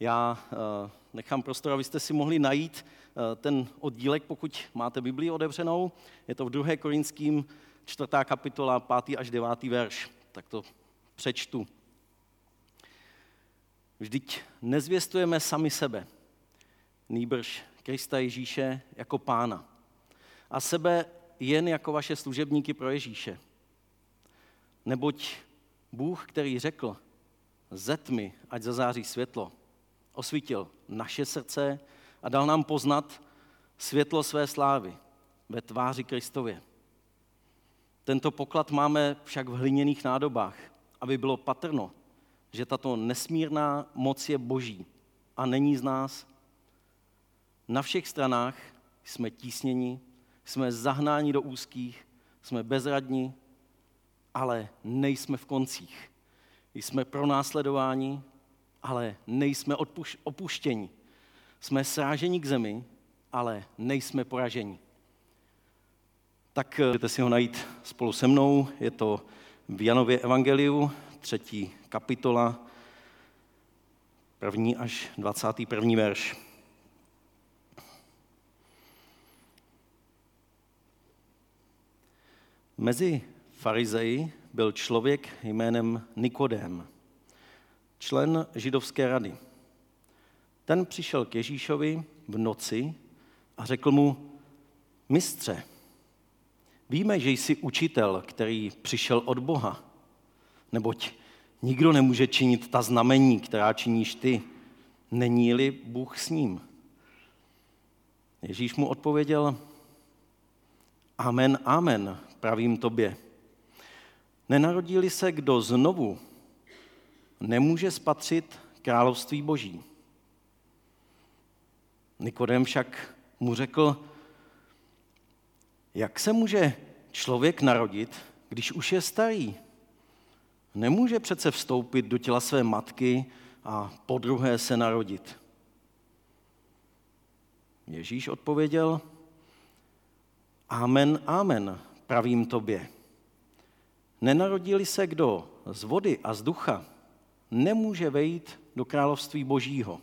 Já uh, nechám prostor, abyste si mohli najít uh, ten oddílek, pokud máte Biblii otevřenou. Je to v 2. Korinským 4. kapitola, 5. až 9. verš. Tak to přečtu. Vždyť nezvěstujeme sami sebe, nýbrž Krista Ježíše jako pána a sebe jen jako vaše služebníky pro Ježíše. Neboť Bůh, který řekl, ze tmy, ať zazáří světlo, osvítil naše srdce a dal nám poznat světlo své slávy ve tváři Kristově. Tento poklad máme však v hliněných nádobách, aby bylo patrno, že tato nesmírná moc je boží a není z nás. Na všech stranách jsme tísněni, jsme zahnáni do úzkých, jsme bezradní, ale nejsme v koncích. Jsme pronásledováni, ale nejsme odpuš- opuštěni. Jsme sráženi k zemi, ale nejsme poraženi. Tak eh, můžete si ho najít spolu se mnou. Je to v Janově Evangeliu, třetí kapitola, první až 21. verš. Mezi farizeji byl člověk jménem Nikodém, člen židovské rady. Ten přišel k Ježíšovi v noci a řekl mu, mistře, víme, že jsi učitel, který přišel od Boha, neboť nikdo nemůže činit ta znamení, která činíš ty, není-li Bůh s ním. Ježíš mu odpověděl, amen, amen, pravím tobě. Nenarodili se kdo znovu, nemůže spatřit království boží. Nikodem však mu řekl, jak se může člověk narodit, když už je starý? Nemůže přece vstoupit do těla své matky a po druhé se narodit. Ježíš odpověděl, Amen, amen, pravím tobě. Nenarodili se kdo z vody a z ducha, nemůže vejít do království božího.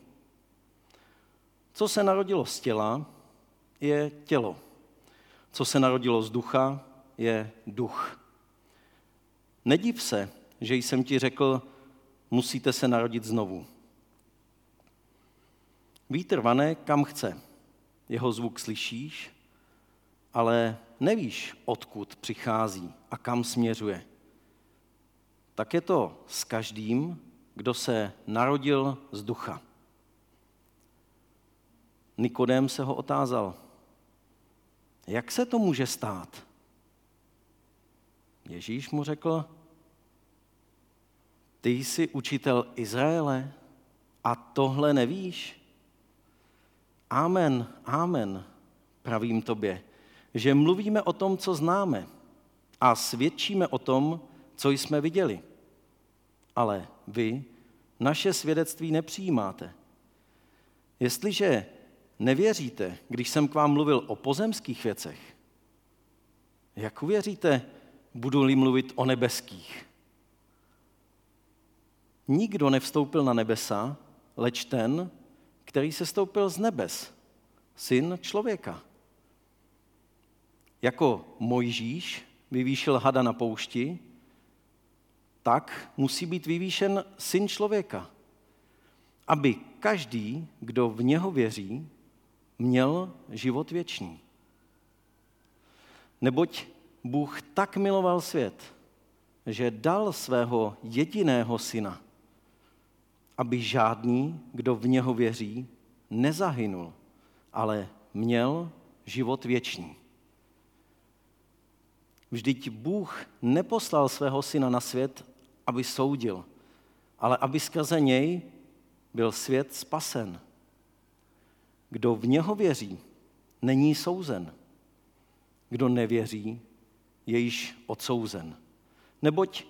Co se narodilo z těla, je tělo. Co se narodilo z ducha, je duch. Nediv se, že jsem ti řekl, musíte se narodit znovu. Vítr vane kam chce. Jeho zvuk slyšíš, ale nevíš, odkud přichází a kam směřuje. Tak je to s každým, kdo se narodil z ducha. Nikodém se ho otázal, jak se to může stát? Ježíš mu řekl, ty jsi učitel Izraele a tohle nevíš? Amen, amen, pravím tobě, že mluvíme o tom, co známe a svědčíme o tom, co jsme viděli. Ale vy naše svědectví nepřijímáte. Jestliže nevěříte, když jsem k vám mluvil o pozemských věcech, jak uvěříte, budu-li mluvit o nebeských? Nikdo nevstoupil na nebesa, leč ten, který se stoupil z nebes, syn člověka. Jako Mojžíš vyvýšil hada na poušti, tak musí být vyvýšen syn člověka, aby každý, kdo v něho věří, měl život věčný. Neboť Bůh tak miloval svět, že dal svého jediného syna, aby žádný, kdo v něho věří, nezahynul, ale měl život věčný. Vždyť Bůh neposlal svého syna na svět, aby soudil, ale aby skrze něj byl svět spasen. Kdo v něho věří, není souzen. Kdo nevěří, je již odsouzen. Neboť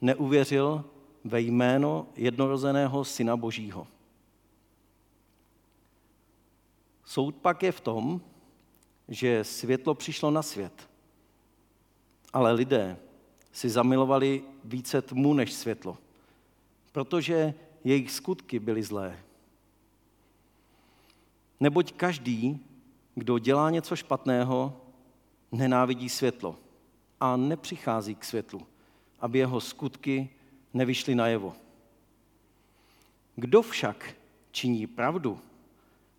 neuvěřil ve jméno jednorozeného Syna Božího. Soud pak je v tom, že světlo přišlo na svět, ale lidé si zamilovali více tmu než světlo, protože jejich skutky byly zlé. Neboť každý, kdo dělá něco špatného, nenávidí světlo a nepřichází k světlu, aby jeho skutky nevyšly najevo. Kdo však činí pravdu,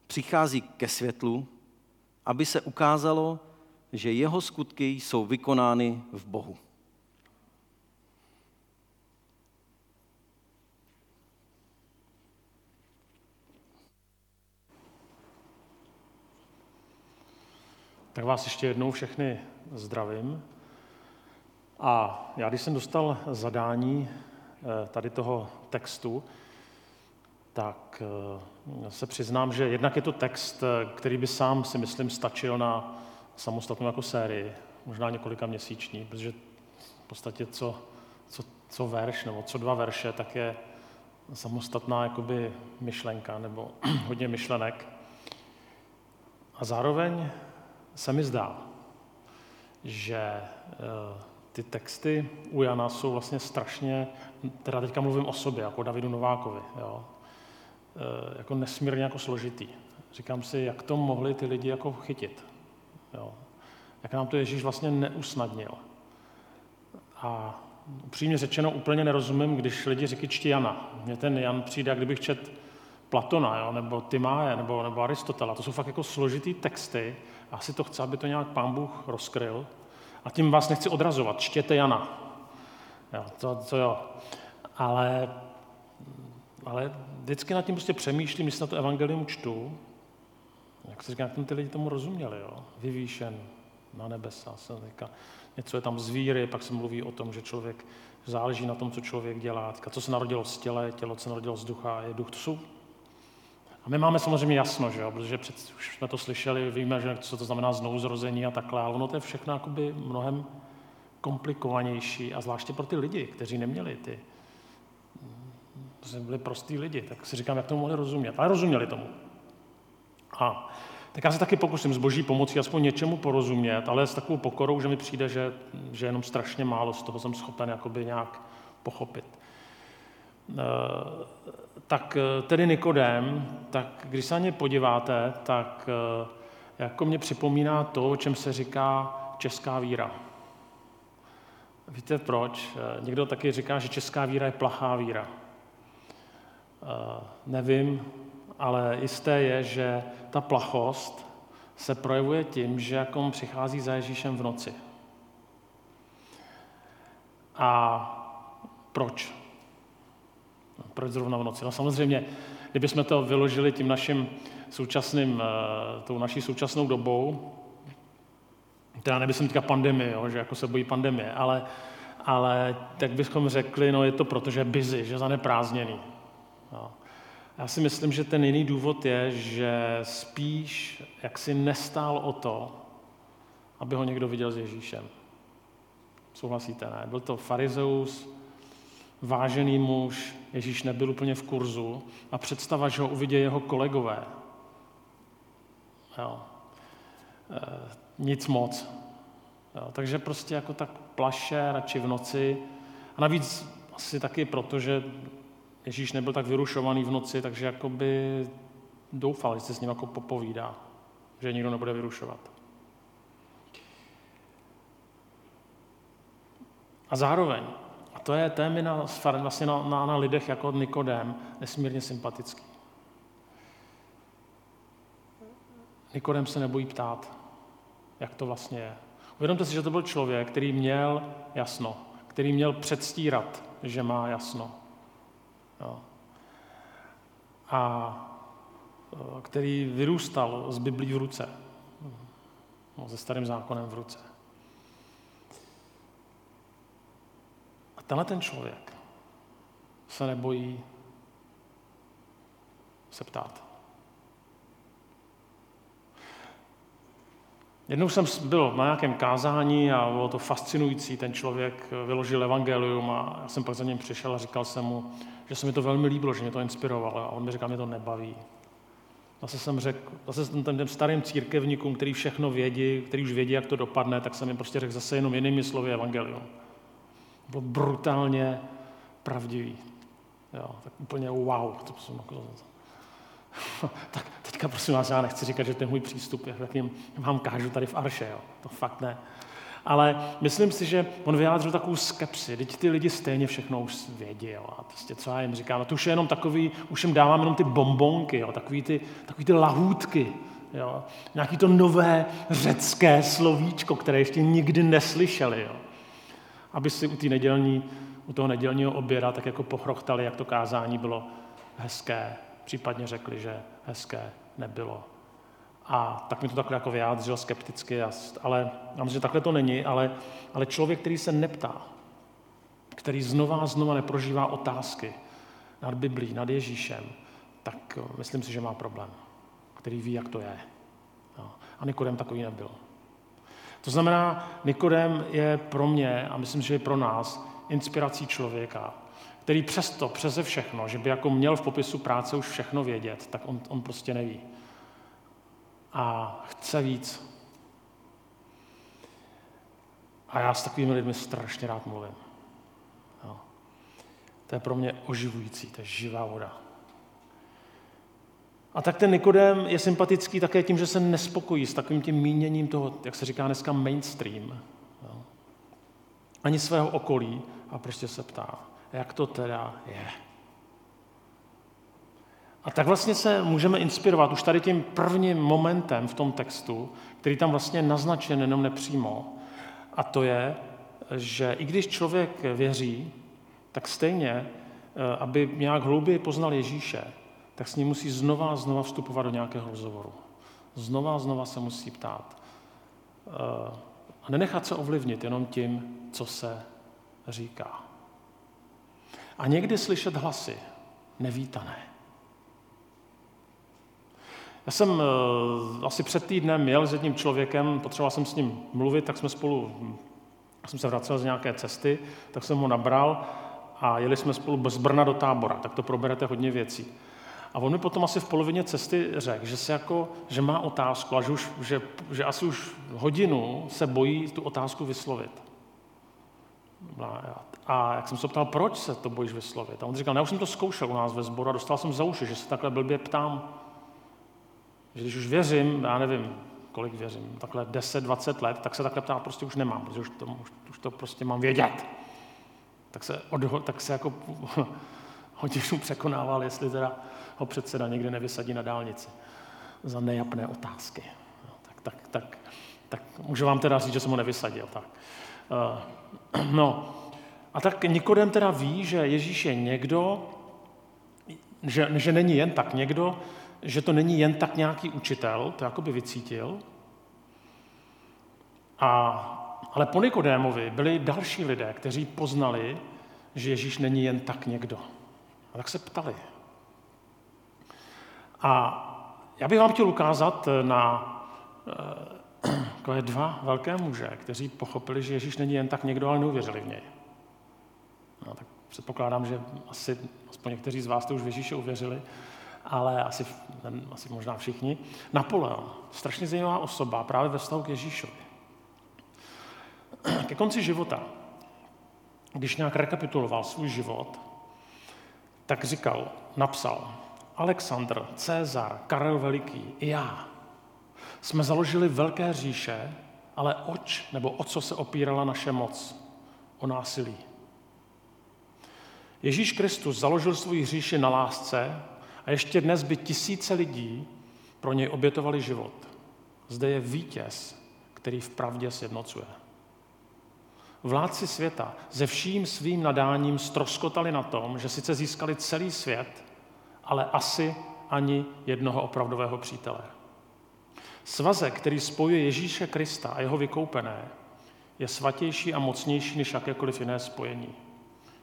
přichází ke světlu, aby se ukázalo, že jeho skutky jsou vykonány v Bohu. Tak vás ještě jednou všechny zdravím. A já, když jsem dostal zadání eh, tady toho textu, tak eh, se přiznám, že jednak je to text, eh, který by sám si myslím stačil na samostatnou jako sérii, možná několika měsíční, protože v podstatě co, co, co verš nebo co dva verše, tak je samostatná jakoby myšlenka nebo hodně myšlenek. A zároveň se mi zdá, že eh, ty texty u Jana jsou vlastně strašně, teda teďka mluvím o sobě, jako Davidu Novákovi, jo, eh, jako nesmírně jako složitý. Říkám si, jak to mohli ty lidi jako chytit. Jo. Jak nám to Ježíš vlastně neusnadnil. A upřímně řečeno úplně nerozumím, když lidi říkají čti Jana. Mně ten Jan přijde, jak kdybych čet Platona, jo, nebo Timáje, nebo, nebo Aristotela. To jsou fakt jako složitý texty. Asi to chce, aby to nějak pán Bůh rozkryl. A tím vás nechci odrazovat. Čtěte Jana. Jo, to, to jo. Ale, ale vždycky nad tím prostě přemýšlím, když na to evangelium čtu, jak se říká, jak ty lidi tomu rozuměli, jo? vyvýšen na nebesa. Se říká, něco je tam z víry, pak se mluví o tom, že člověk záleží na tom, co člověk dělá. Co se narodilo z těle, tělo, se narodilo z ducha, je duch. To jsou a my máme samozřejmě jasno, že jo? protože před, už jsme to slyšeli, víme, že co to znamená znovu zrození a takhle, ale ono to je všechno mnohem komplikovanější a zvláště pro ty lidi, kteří neměli ty, byli prostý lidi, tak si říkám, jak to mohli rozumět. Ale rozuměli tomu. A tak já se taky pokusím s boží pomocí aspoň něčemu porozumět, ale s takovou pokorou, že mi přijde, že, že jenom strašně málo z toho jsem schopen jakoby nějak pochopit. Eh, tak eh, tedy Nikodém, tak když se na ně podíváte, tak eh, jako mě připomíná to, o čem se říká česká víra. Víte proč? Někdo taky říká, že česká víra je plachá víra. Nevím, ale jisté je, že ta plachost se projevuje tím, že jako přichází za Ježíšem v noci. A proč? Proč zrovna v noci? No samozřejmě, kdybychom to vyložili tím naším současným, eh, tou naší současnou dobou, teda nemyslím teďka pandemie, že jako se bojí pandemie, ale, ale tak bychom řekli, no je to proto, že je busy, že zaneprázdněný. Jo. Já si myslím, že ten jiný důvod je, že spíš jak si nestál o to, aby ho někdo viděl s Ježíšem. Souhlasíte, ne? Byl to farizeus, vážený muž, Ježíš nebyl úplně v kurzu a představa, že ho uvidí jeho kolegové. Jo. E, nic moc. Jo. Takže prostě jako tak plaše, radši v noci. A navíc asi taky proto, že Ježíš nebyl tak vyrušovaný v noci, takže jakoby doufal, že se s ním jako popovídá, že nikdo nebude vyrušovat. A zároveň je, to je mi na, vlastně na, na, na lidech jako Nikodem nesmírně sympatický. Nikodem se nebojí ptát, jak to vlastně je. Uvědomte si, že to byl člověk, který měl jasno, který měl předstírat, že má jasno. Jo. A e, který vyrůstal z Biblí v ruce, no, se starým zákonem v ruce. Tenhle ten člověk se nebojí se ptát. Jednou jsem byl na nějakém kázání a bylo to fascinující. Ten člověk vyložil evangelium a já jsem pak za ním přišel a říkal jsem mu, že se mi to velmi líbilo, že mě to inspirovalo. A on mi říkal, mě to nebaví. Zase jsem řekl, zase jsem těm starým církevníkům, který všechno vědí, který už vědí, jak to dopadne, tak jsem jim prostě řekl zase jenom jinými slovy evangelium. Byl brutálně pravdivý. Jo, tak úplně wow. To jsem jako... tak teďka prosím vás, já nechci říkat, že je můj přístup, jak jim vám kážu tady v Arše, jo. to fakt ne. Ale myslím si, že on vyjádřil takovou skepsi. Teď ty lidi stejně všechno už vědí. Jo. A prostě co já jim říkám, no to už je jenom takový, už jim dávám jenom ty bombonky, jo. Takový, ty, takový ty lahůdky. Jo. Nějaký to nové řecké slovíčko, které ještě nikdy neslyšeli. Jo. Aby si u, nedělní, u toho nedělního oběda tak jako pochrochtali, jak to kázání bylo hezké. Případně řekli, že hezké nebylo. A tak mi to takhle jako vyjádřil skepticky, ale já myslím, že takhle to není, ale, ale člověk, který se neptá, který znova a znova neprožívá otázky nad Biblí, nad Ježíšem, tak eh, myslím si, že má problém, který ví, jak to je. No. A Nikodem takový nebyl. To znamená, Nikodem je pro mě, a myslím, že je pro nás, inspirací člověka, který přesto, přeze všechno, že by jako měl v popisu práce už všechno vědět, tak on, on prostě neví a chce víc. A já s takovými lidmi strašně rád mluvím. Jo. To je pro mě oživující, to je živá voda. A tak ten Nikodem je sympatický také tím, že se nespokojí s takovým tím míněním toho, jak se říká dneska, mainstream. Ani svého okolí a prostě se ptá, jak to teda je. A tak vlastně se můžeme inspirovat už tady tím prvním momentem v tom textu, který tam vlastně je naznačen jenom nepřímo. A to je, že i když člověk věří, tak stejně, eh, aby nějak hlouběji poznal Ježíše, tak s ním musí znova a znova vstupovat do nějakého rozhovoru. Znova a znova se musí ptát. Eh, a nenechat se ovlivnit jenom tím, co se říká. A někdy slyšet hlasy nevítané. Já jsem uh, asi před týdnem jel s jedním člověkem, potřeboval jsem s ním mluvit, tak jsme spolu, já jsem se vracel z nějaké cesty, tak jsem ho nabral a jeli jsme spolu z Brna do tábora, tak to proberete hodně věcí. A on mi potom asi v polovině cesty řekl, že, se jako, že má otázku a že, už, že, že asi už hodinu se bojí tu otázku vyslovit. A jak jsem se ptal, proč se to bojíš vyslovit? A on říkal, ne, už jsem to zkoušel u nás ve sboru a dostal jsem za uši, že se takhle blbě ptám. Že když už věřím, já nevím, kolik věřím, takhle 10-20 let, tak se takhle ptát prostě už nemám, protože už to, už, už to prostě mám vědět. Tak se, odho, tak se jako hodinu překonával, jestli teda ho předseda někde nevysadí na dálnici za nejapné otázky. No, tak, tak, tak, tak můžu vám teda říct, že jsem ho nevysadil. Tak. Uh, no, a tak Nikodem teda ví, že Ježíš je někdo, že, že není jen tak někdo, že to není jen tak nějaký učitel, to jakoby vycítil. A, ale po Nikodémovi byli další lidé, kteří poznali, že Ježíš není jen tak někdo. A tak se ptali. A já bych vám chtěl ukázat na takové dva velké muže, kteří pochopili, že Ježíš není jen tak někdo, ale neuvěřili v něj. No, tak předpokládám, že asi aspoň někteří z vás to už v Ježíše uvěřili ale asi, asi možná všichni. Napoleon, strašně zajímavá osoba právě ve vztahu k Ježíšovi. Ke konci života, když nějak rekapituloval svůj život, tak říkal, napsal, Alexandr, Cezar, Karel Veliký i já jsme založili velké říše, ale oč nebo o co se opírala naše moc? O násilí. Ježíš Kristus založil svůj říši na lásce a ještě dnes by tisíce lidí pro něj obětovali život. Zde je vítěz, který v pravdě sjednocuje. Vládci světa se vším svým nadáním stroskotali na tom, že sice získali celý svět, ale asi ani jednoho opravdového přítele. Svazek, který spojuje Ježíše Krista a jeho vykoupené, je svatější a mocnější než jakékoliv jiné spojení.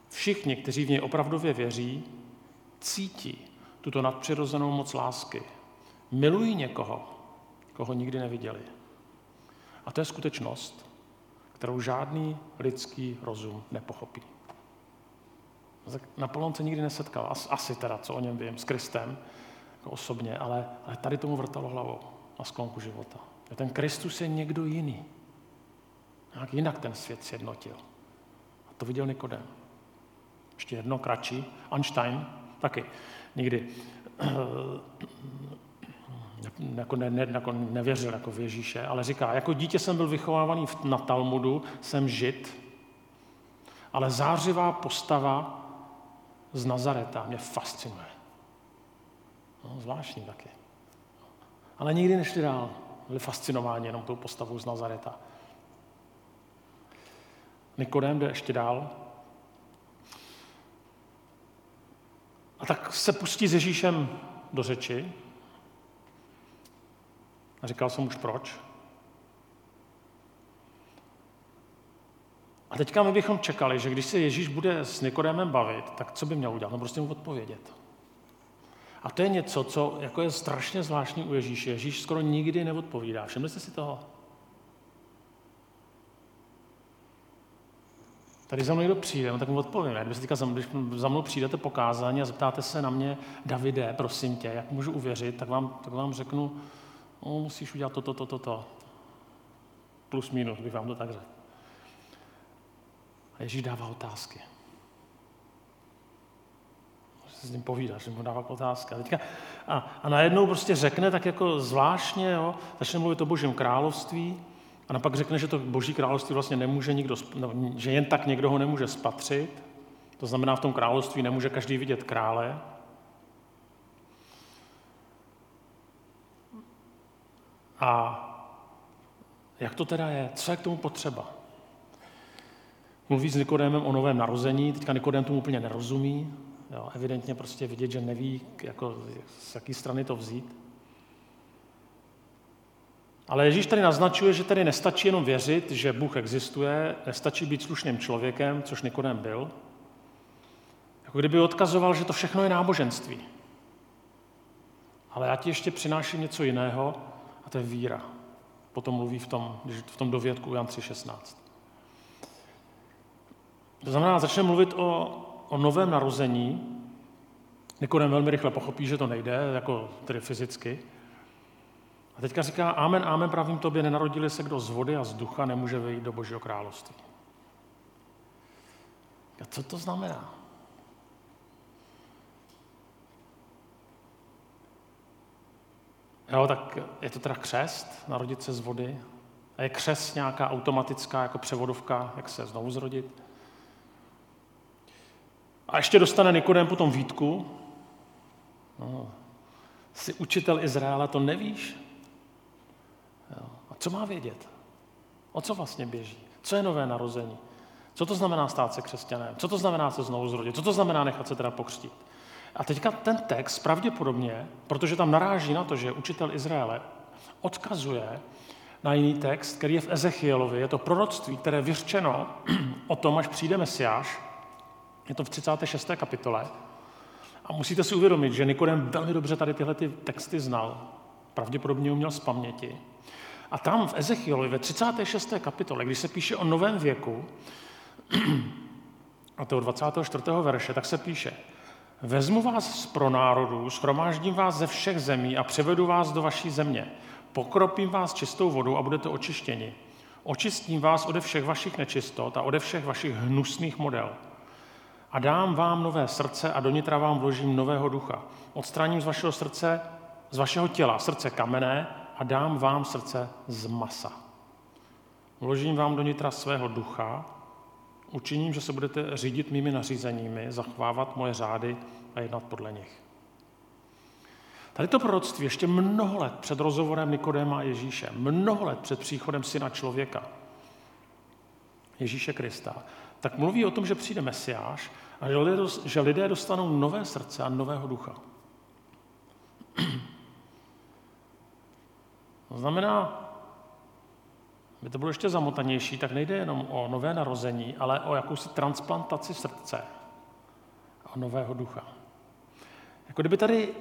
Všichni, kteří v něj opravdově věří, cítí, tuto nadpřirozenou moc lásky. Milují někoho, koho nikdy neviděli. A to je skutečnost, kterou žádný lidský rozum nepochopí. Napoleon se nikdy nesetkal, asi teda, co o něm vím, s Kristem, jako osobně, ale, ale tady tomu vrtalo hlavou na sklonku života. A ten Kristus je někdo jiný. Nějak jinak ten svět sjednotil. A to viděl Nikodem. Ještě jedno kratší. Einstein taky někdy jako, ne, ne, jako nevěřil jako v Ježíše, ale říká, jako dítě jsem byl vychovávaný na Talmudu, jsem žid, ale zářivá postava z Nazareta mě fascinuje. No, zvláštní taky. Ale nikdy nešli dál. Byli fascinováni jenom tou postavou z Nazareta. Nikodem jde ještě dál. A tak se pustí s Ježíšem do řeči. A říkal jsem už proč. A teďka my bychom čekali, že když se Ježíš bude s Nikodémem bavit, tak co by měl udělat? No prostě mu odpovědět. A to je něco, co jako je strašně zvláštní u Ježíše. Ježíš skoro nikdy neodpovídá. Všimli jste si toho? Tady za mnou někdo přijde, no tak mu odpovím. Když, teďka za, když za mnou přijdete pokázání a zeptáte se na mě, Davide, prosím tě, jak můžu uvěřit, tak vám, tak vám řeknu, no, musíš udělat toto, toto, toto. Plus, minus, bych vám to tak řekl. A Ježíš dává otázky. Se s ním povídá, že mu dává otázky. A, teďka, a, a najednou prostě řekne tak jako zvláštně, jo, začne mluvit o božím království, a napak řekne, že to boží království vlastně nemůže nikdo, že jen tak někdo ho nemůže spatřit. To znamená, v tom království nemůže každý vidět krále. A jak to teda je? Co je k tomu potřeba? Mluví s Nikodémem o novém narození, teďka Nikodém tomu úplně nerozumí, jo, evidentně prostě vidět, že neví, jako, z jaké strany to vzít. Ale Ježíš tady naznačuje, že tady nestačí jenom věřit, že Bůh existuje, nestačí být slušným člověkem, což Nikodem byl. Jako kdyby odkazoval, že to všechno je náboženství. Ale já ti ještě přináším něco jiného, a to je víra. Potom mluví v tom, v tom dovědku Jan 3.16. To znamená, začne mluvit o, o novém narození. Nikodem velmi rychle pochopí, že to nejde, jako tedy fyzicky. A teďka říká, amen, amen, pravím tobě, nenarodili se kdo z vody a z ducha, nemůže vejít do Božího království. A co to znamená? Jo, tak je to teda křest, narodit se z vody. A je křest nějaká automatická jako převodovka, jak se znovu zrodit. A ještě dostane Nikodem potom výtku. No, jsi učitel Izraela, to nevíš? Jo. A co má vědět? O co vlastně běží? Co je nové narození? Co to znamená stát se křesťanem? Co to znamená se znovu zrodit? Co to znamená nechat se teda pokřtít? A teďka ten text pravděpodobně, protože tam naráží na to, že učitel Izraele odkazuje na jiný text, který je v Ezechielovi. Je to proroctví, které je vyřčeno o tom, až přijde Mesiáš. Je to v 36. kapitole. A musíte si uvědomit, že Nikodem velmi dobře tady tyhle ty texty znal. Pravděpodobně uměl z paměti. A tam v Ezechielovi ve 36. kapitole, když se píše o novém věku, a to 24. verše, tak se píše, Vezmu vás z pronárodů, schromáždím vás ze všech zemí a převedu vás do vaší země. Pokropím vás čistou vodou a budete očištěni. Očistím vás ode všech vašich nečistot a ode všech vašich hnusných model. A dám vám nové srdce a do nitra vám vložím nového ducha. Odstraním z vašeho srdce, z vašeho těla srdce kamenné a dám vám srdce z masa. Vložím vám do nitra svého ducha, učiním, že se budete řídit mými nařízeními, zachovávat moje řády a jednat podle nich. Tady to proroctví ještě mnoho let před rozhovorem Nikodéma a Ježíše, mnoho let před příchodem syna člověka, Ježíše Krista, tak mluví o tom, že přijde Mesiáš a že lidé dostanou nové srdce a nového ducha. To znamená, aby to bylo ještě zamotanější, tak nejde jenom o nové narození, ale o jakousi transplantaci srdce a nového ducha. Jako kdyby tady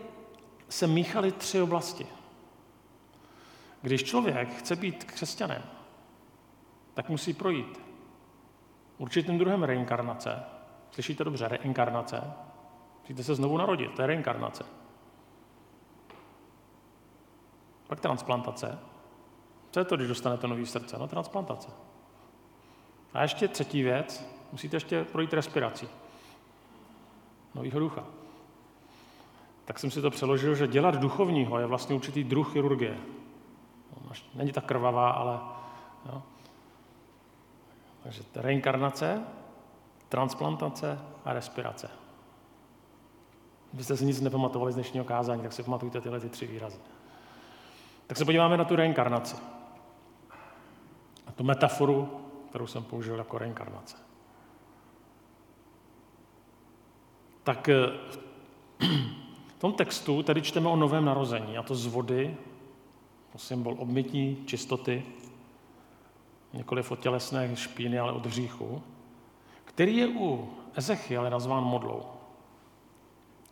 se míchaly tři oblasti. Když člověk chce být křesťanem, tak musí projít určitým druhem reinkarnace. Slyšíte dobře, reinkarnace. Musíte se znovu narodit, to je reinkarnace. Pak transplantace. Co je to, když dostanete nový srdce? No transplantace. A ještě třetí věc, musíte ještě projít respirací. Novýho ducha. tak jsem si to přeložil, že dělat duchovního je vlastně určitý druh chirurgie. Není tak krvavá, ale... Jo. Takže reinkarnace, transplantace a respirace. Kdybyste si nic nepamatovali z dnešního kázání, tak si pamatujte tyhle ty tři výrazy. Tak se podíváme na tu reinkarnaci. A tu metaforu, kterou jsem použil jako reinkarnace. Tak eh, v tom textu tady čteme o novém narození, a to z vody, to symbol obmytí, čistoty, nikoliv od tělesné špíny, ale od hříchu, který je u Ezechiele nazván modlou.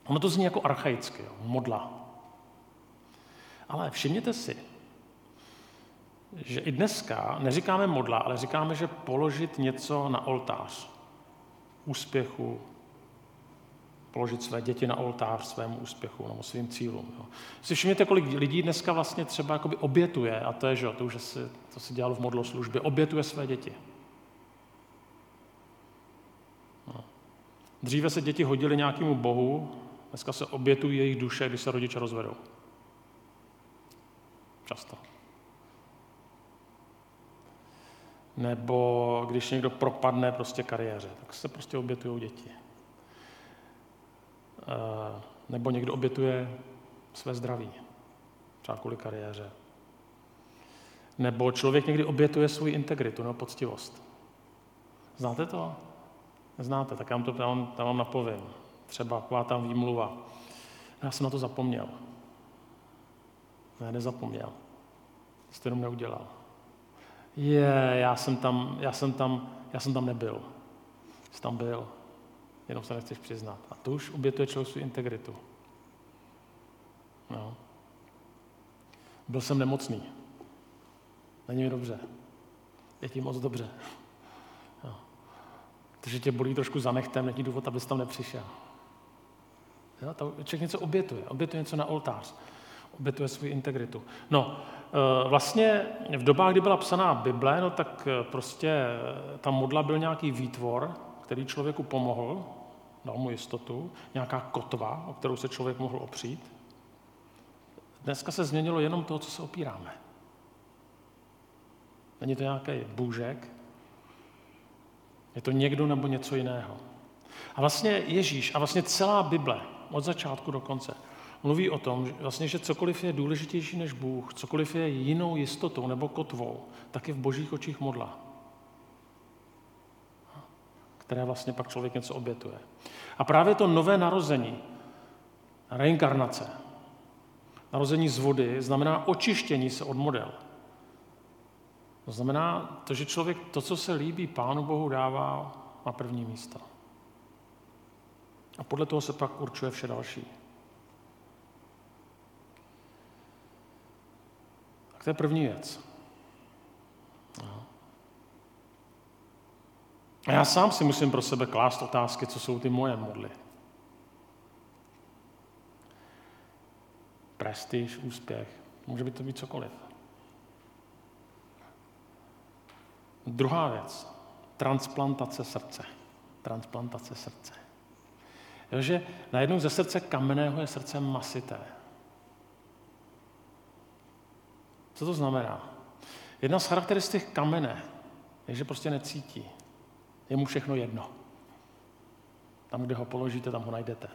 Ono to zní jako archaicky, modla. Ale všimněte si, že i dneska neříkáme modla, ale říkáme, že položit něco na oltář úspěchu, položit své děti na oltář svému úspěchu nebo svým cílům. Jo. Si všimněte, kolik lidí dneska vlastně třeba jakoby obětuje, a to je, že to už se, to se dělalo v modloslužbě, obětuje své děti. No. Dříve se děti hodily nějakému bohu, dneska se obětují jejich duše, když se rodiče rozvedou. Často. Nebo když někdo propadne prostě kariéře, tak se prostě obětují děti. Eh, nebo někdo obětuje své zdraví, třeba kvůli kariéře. Nebo člověk někdy obětuje svou integritu nebo poctivost. Znáte to? Neznáte, tak já vám to tam, tam vám napovím. Třeba taková tam výmluva. Já jsem na to zapomněl. Ne, nezapomněl. Jste jenom neudělal. Je, já jsem tam, já jsem tam, já jsem tam nebyl. Jsi tam byl jenom se nechceš přiznat. A to už obětuje člověk svou integritu. No. Byl jsem nemocný. Není mi dobře. Je ti moc dobře. No. Takže tě bolí trošku za nechtem, není důvod, abys tam nepřišel. Jo, to člověk něco obětuje, obětuje něco na oltář, obětuje svou integritu. No, e, vlastně v dobách, kdy byla psaná Bible, no tak e, prostě e, ta modla byl nějaký výtvor, který člověku pomohl, dal mu jistotu, nějaká kotva, o kterou se člověk mohl opřít. Dneska se změnilo jenom to, co se opíráme. Není to nějaký bůžek, je to někdo nebo něco jiného. A vlastně Ježíš a vlastně celá Bible, od začátku do konce, mluví o tom, že, vlastně, že cokoliv je důležitější než Bůh, cokoliv je jinou jistotou nebo kotvou, tak je v božích očích modla které vlastně pak člověk něco obětuje. A právě to nové narození, reinkarnace, narození z vody, znamená očištění se od model. To znamená to, že člověk to, co se líbí Pánu Bohu, dává na první místo. A podle toho se pak určuje vše další. Tak to je první věc. A já sám si musím pro sebe klást otázky, co jsou ty moje modly. Prestiž, úspěch, může být to být cokoliv. Druhá věc, transplantace srdce. Transplantace srdce. Jo, že najednou ze srdce kamenného je srdce masité. Co to znamená? Jedna z charakteristik kamene je, že prostě necítí. Je mu všechno jedno. Tam, kde ho položíte, tam ho najdete.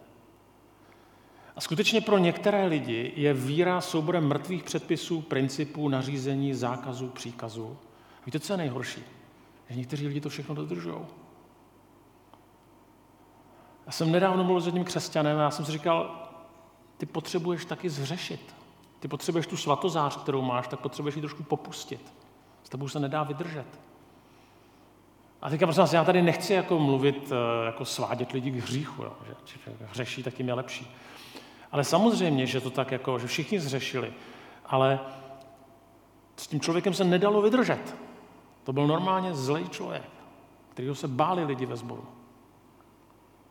A skutečně pro některé lidi je víra souborem mrtvých předpisů, principů, nařízení, zákazů, příkazů. Víte, co je nejhorší? Že někteří lidi to všechno dodržují. Já jsem nedávno mluvil s jedním křesťanem a já jsem si říkal, ty potřebuješ taky zřešit. Ty potřebuješ tu svatozář, kterou máš, tak potřebuješ ji trošku popustit. S tebou se nedá vydržet. A teďka prosím vás, já tady nechci jako mluvit, eh, jako svádět lidi k hříchu, jo, že, hřeší, tak jim je lepší. Ale samozřejmě, že to tak jako, že všichni zřešili, ale s tím člověkem se nedalo vydržet. To byl normálně zlej člověk, kterýho se báli lidi ve sboru.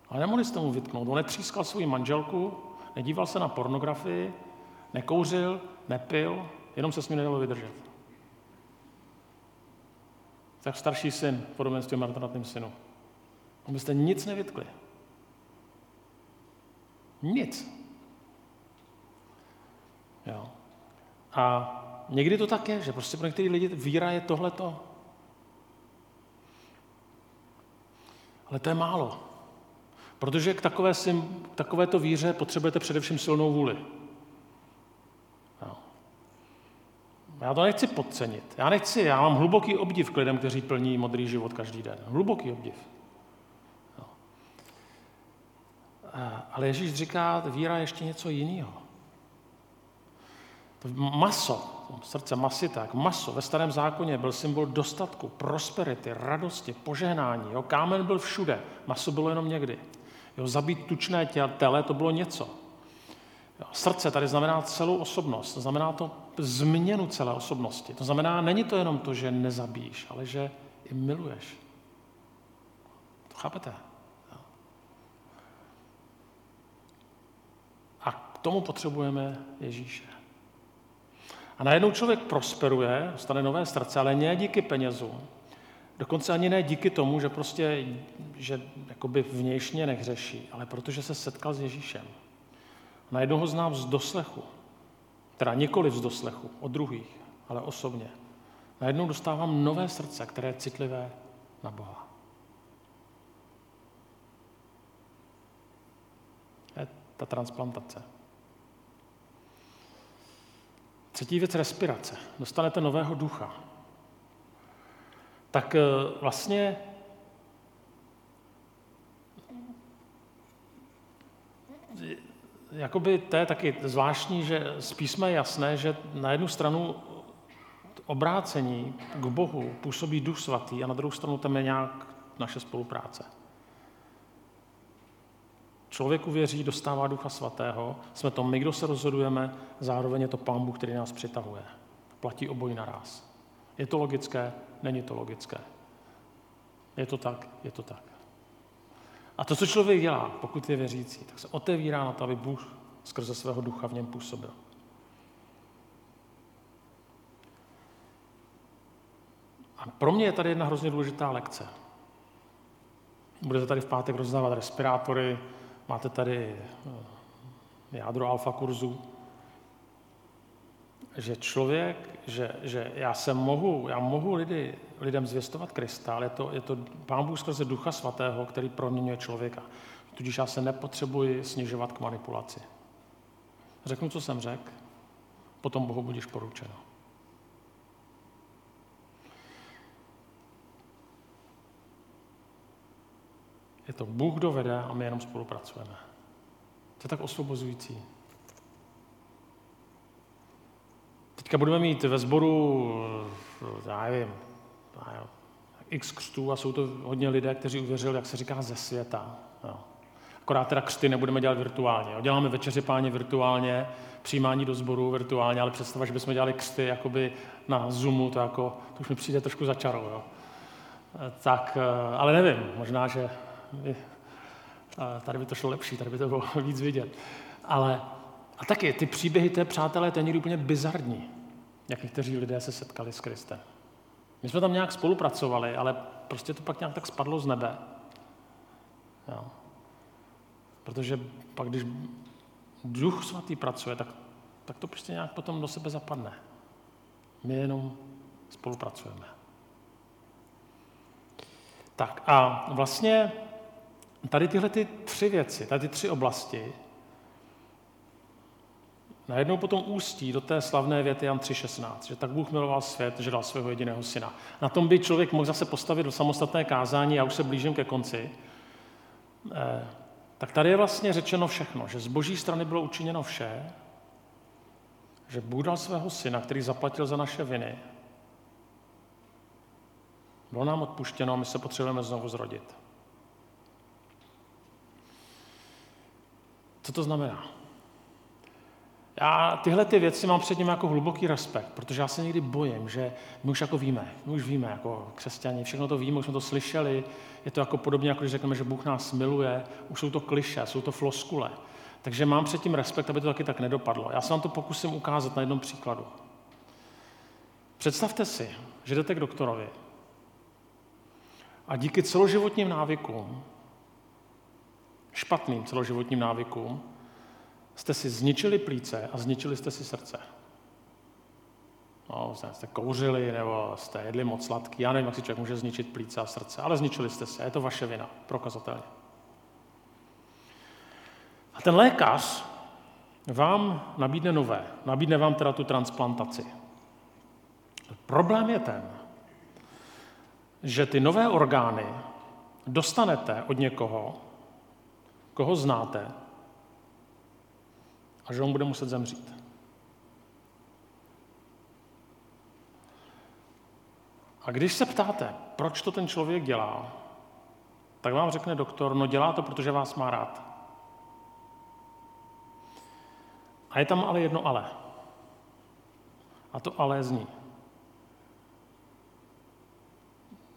Ale nemohli s tomu vytknout. On netřískal svou manželku, nedíval se na pornografii, nekouřil, nepil, jenom se s ním nedalo vydržet tak starší syn podobně s o marnotratném synu. Abyste nic nevytkli. Nic. Jo. A někdy to tak je, že prostě pro některé lidi víra je tohleto. Ale to je málo. Protože k, takové sim, k takovéto víře potřebujete především silnou vůli. Já to nechci podcenit. Já nechci, já mám hluboký obdiv k lidem, kteří plní modrý život každý den. Hluboký obdiv. No. Ale Ježíš říká, víra je ještě něco jiného. Maso, srdce masité, jako maso ve starém zákoně byl symbol dostatku, prosperity, radosti, požehnání. Jo? Kámen byl všude, maso bylo jenom někdy. Jo? Zabít tučné tele, to bylo něco. Jo? Srdce tady znamená celou osobnost, znamená to změnu celé osobnosti. To znamená, není to jenom to, že nezabíjíš, ale že i miluješ. To chápete? A k tomu potřebujeme Ježíše. A najednou člověk prosperuje, dostane nové srdce, ale ne díky penězům. Dokonce ani ne díky tomu, že prostě že jakoby vnějšně nehřeší, ale protože se setkal s Ježíšem. Najednou ho znám z doslechu. Teda nikoli z doslechu, od druhých, ale osobně. Najednou dostávám nové srdce, které je citlivé na Boha. Je ta transplantace. Třetí věc respirace. Dostanete nového ducha. Tak eh, vlastně jakoby to je taky zvláštní, že z písma je jasné, že na jednu stranu obrácení k Bohu působí duch svatý a na druhou stranu tam je nějak naše spolupráce. Člověk uvěří, dostává Ducha Svatého, jsme to my, kdo se rozhodujeme, zároveň je to Pán Bůh, který nás přitahuje. Platí obojí naraz. Je to logické? Není to logické. Je to tak? Je to tak. A to, co člověk dělá, pokud je věřící, tak se otevírá na to, aby Bůh skrze svého ducha v něm působil. A pro mě je tady jedna hrozně důležitá lekce. Budete tady v pátek rozdávat respirátory, Máte tady eh, jádro alfa kurzu, že člověk, že, že já se mohu, já mohu lidi, lidem zvěstovat Krista, ale je to, je to Pán Bůh skrze Ducha Svatého, který proměňuje člověka. Tudíž já se nepotřebuji snižovat k manipulaci. Řeknu, co jsem řekl, potom Bohu budeš poručeno. Je to Bůh, kdo vede a my jenom spolupracujeme. To je tak osvobozující. Teďka budeme mít ve sboru, já nevím, x křtů a jsou to hodně lidé, kteří uvěřili, jak se říká, ze světa. Jo. Akorát teda křty nebudeme dělat virtuálně. Jo. Děláme večeři páně virtuálně, přijímání do sboru virtuálně, ale představa, že bychom dělali křty jakoby na Zoomu, to, jako, to už mi přijde trošku za čarou. Jo. Tak, eh, ale nevím, možná, že tady by to šlo lepší, tady by to bylo víc vidět. Ale a taky ty příběhy té přátelé, to je někdy úplně bizarní, jak někteří lidé se setkali s Kristem. My jsme tam nějak spolupracovali, ale prostě to pak nějak tak spadlo z nebe. Jo. Protože pak, když duch svatý pracuje, tak, tak to prostě nějak potom do sebe zapadne. My jenom spolupracujeme. Tak a vlastně tady tyhle ty tři věci, tady ty tři oblasti, najednou potom ústí do té slavné věty Jan 3.16, že tak Bůh miloval svět, že dal svého jediného syna. Na tom by člověk mohl zase postavit do samostatné kázání, já už se blížím ke konci. Eh, tak tady je vlastně řečeno všechno, že z boží strany bylo učiněno vše, že Bůh dal svého syna, který zaplatil za naše viny. Bylo nám odpuštěno a my se potřebujeme znovu zrodit. Co to znamená? Já tyhle ty věci mám před ním jako hluboký respekt, protože já se někdy bojím, že my už jako víme, my už víme jako křesťani, všechno to víme, už jsme to slyšeli, je to jako podobně, jako když řekneme, že Bůh nás miluje, už jsou to kliše, jsou to floskule. Takže mám před tím respekt, aby to taky tak nedopadlo. Já se vám to pokusím ukázat na jednom příkladu. Představte si, že jdete k doktorovi a díky celoživotním návykům špatným celoživotním návykům, jste si zničili plíce a zničili jste si srdce. No, jste kouřili nebo jste jedli moc sladký. Já nevím, jak si člověk může zničit plíce a srdce, ale zničili jste se. Je to vaše vina, prokazatelně. A ten lékař vám nabídne nové. Nabídne vám teda tu transplantaci. Problém je ten, že ty nové orgány dostanete od někoho, koho znáte, a že on bude muset zemřít. A když se ptáte, proč to ten člověk dělá, tak vám řekne doktor, no dělá to, protože vás má rád. A je tam ale jedno ale. A to ale zní.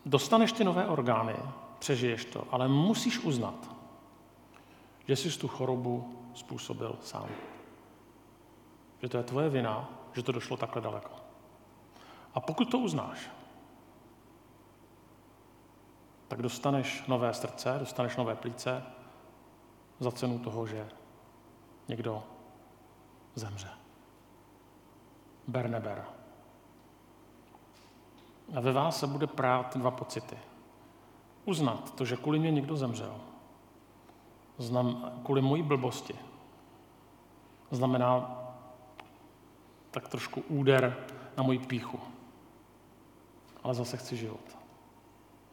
Dostaneš ty nové orgány, přežiješ to, ale musíš uznat, že jsi tu chorobu způsobil sám. Že to je tvoje vina, že to došlo takhle daleko. A pokud to uznáš, tak dostaneš nové srdce, dostaneš nové plíce za cenu toho, že někdo zemře. Ber neber. A ve vás se bude prát dva pocity. Uznat to, že kvůli mě někdo zemřel, znam, kvůli mojí blbosti, znamená tak trošku úder na moji píchu. Ale zase chci život.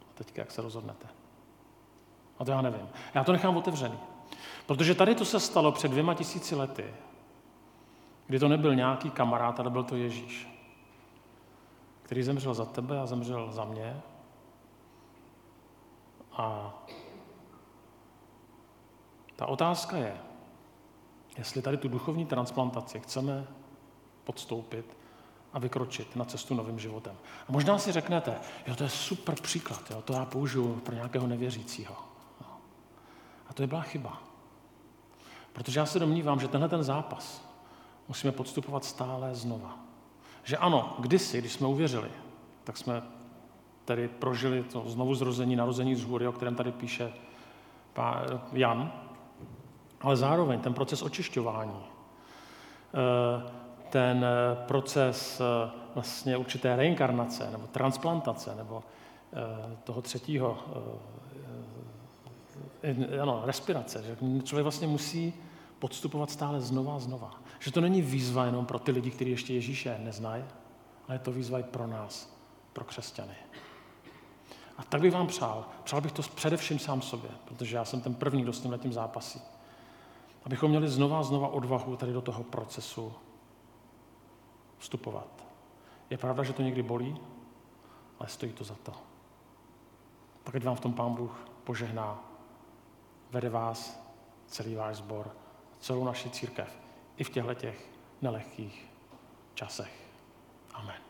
A teď jak se rozhodnete? A to já nevím. Já to nechám otevřený. Protože tady to se stalo před dvěma tisíci lety, kdy to nebyl nějaký kamarád, ale byl to Ježíš, který zemřel za tebe a zemřel za mě. A ta otázka je, jestli tady tu duchovní transplantaci chceme podstoupit a vykročit na cestu novým životem. A možná si řeknete, jo, to je super příklad, jo, to já použiju pro nějakého nevěřícího. No. A to je byla chyba. Protože já se domnívám, že tenhle ten zápas musíme podstupovat stále znova. Že ano, kdysi, když jsme uvěřili, tak jsme tedy prožili to znovu zrození, narození z hůry, o kterém tady píše Jan, ale zároveň ten proces očišťování, eh, ten eh, proces eh, vlastně určité reinkarnace nebo transplantace nebo toho třetího, ano, respirace, že člověk vlastně musí podstupovat stále znova a znova. Že to není výzva jenom pro ty lidi, kteří ještě Ježíše neznají, ale je to výzva i pro nás, pro křesťany. A tak bych vám přál. Přál bych to především sám sobě, protože já jsem ten první, kdo s tím zápasí. Abychom měli znova a znova odvahu tady do toho procesu vstupovat. Je pravda, že to někdy bolí, ale stojí to za to. Pokud vám v tom Pán Bůh požehná, vede vás, celý váš sbor, celou naši církev, i v těchto těch nelehkých časech. Amen.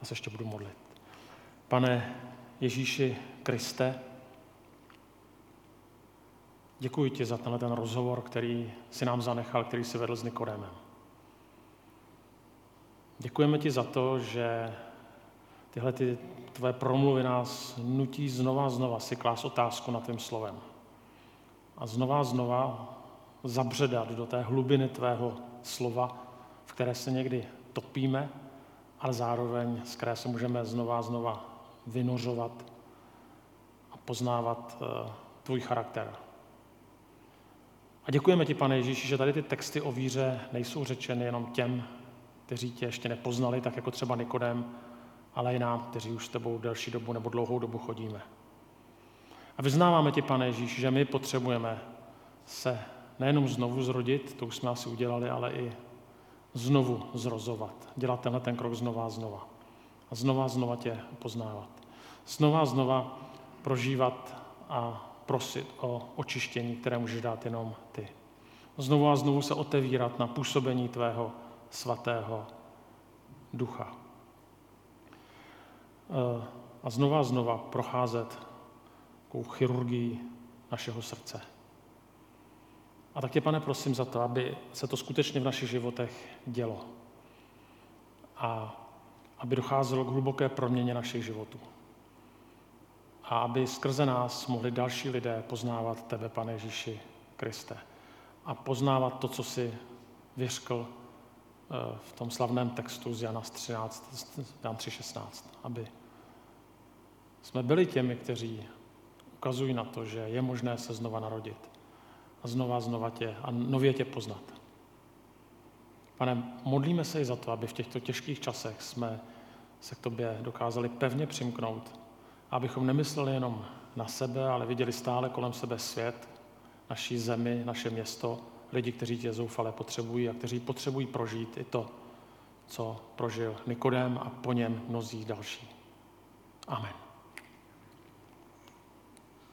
Já se ještě budu modlit. Pane Ježíši Kriste, děkuji ti za tenhle ten rozhovor, který si nám zanechal, který si vedl s Nikodémem. Děkujeme ti za to, že tyhle ty tvé promluvy nás nutí znova a znova si klás otázku nad tvým slovem. A znova a znova zabředat do té hlubiny tvého slova, v které se někdy topíme, ale zároveň z které se můžeme znova a znova vynořovat a poznávat uh, tvůj charakter. A děkujeme ti, pane Ježíši, že tady ty texty o víře nejsou řečeny jenom těm, kteří tě ještě nepoznali, tak jako třeba Nikodem, ale i nám, kteří už s tebou delší dobu nebo dlouhou dobu chodíme. A vyznáváme ti, pane Ježíš, že my potřebujeme se nejenom znovu zrodit, to už jsme asi udělali, ale i znovu zrozovat. Dělat tenhle ten krok znova a znova. A znova a znova tě poznávat. Znova a znova prožívat a prosit o očištění, které můžeš dát jenom ty. Znovu a znovu se otevírat na působení tvého svatého ducha. E, a znova a znova procházet takovou chirurgii našeho srdce. A tak tě, pane, prosím za to, aby se to skutečně v našich životech dělo. A aby docházelo k hluboké proměně našich životů. A aby skrze nás mohli další lidé poznávat tebe, pane Ježíši Kriste. A poznávat to, co si vyřkl v tom slavném textu z Jana 13, Jan 3.16, aby jsme byli těmi, kteří ukazují na to, že je možné se znova narodit a znova, znova tě a nově tě poznat. Pane, modlíme se i za to, aby v těchto těžkých časech jsme se k tobě dokázali pevně přimknout, abychom nemysleli jenom na sebe, ale viděli stále kolem sebe svět, naší zemi, naše město, lidi, kteří tě zoufale potřebují a kteří potřebují prožít i to, co prožil Nikodem a po něm mnozí další. Amen.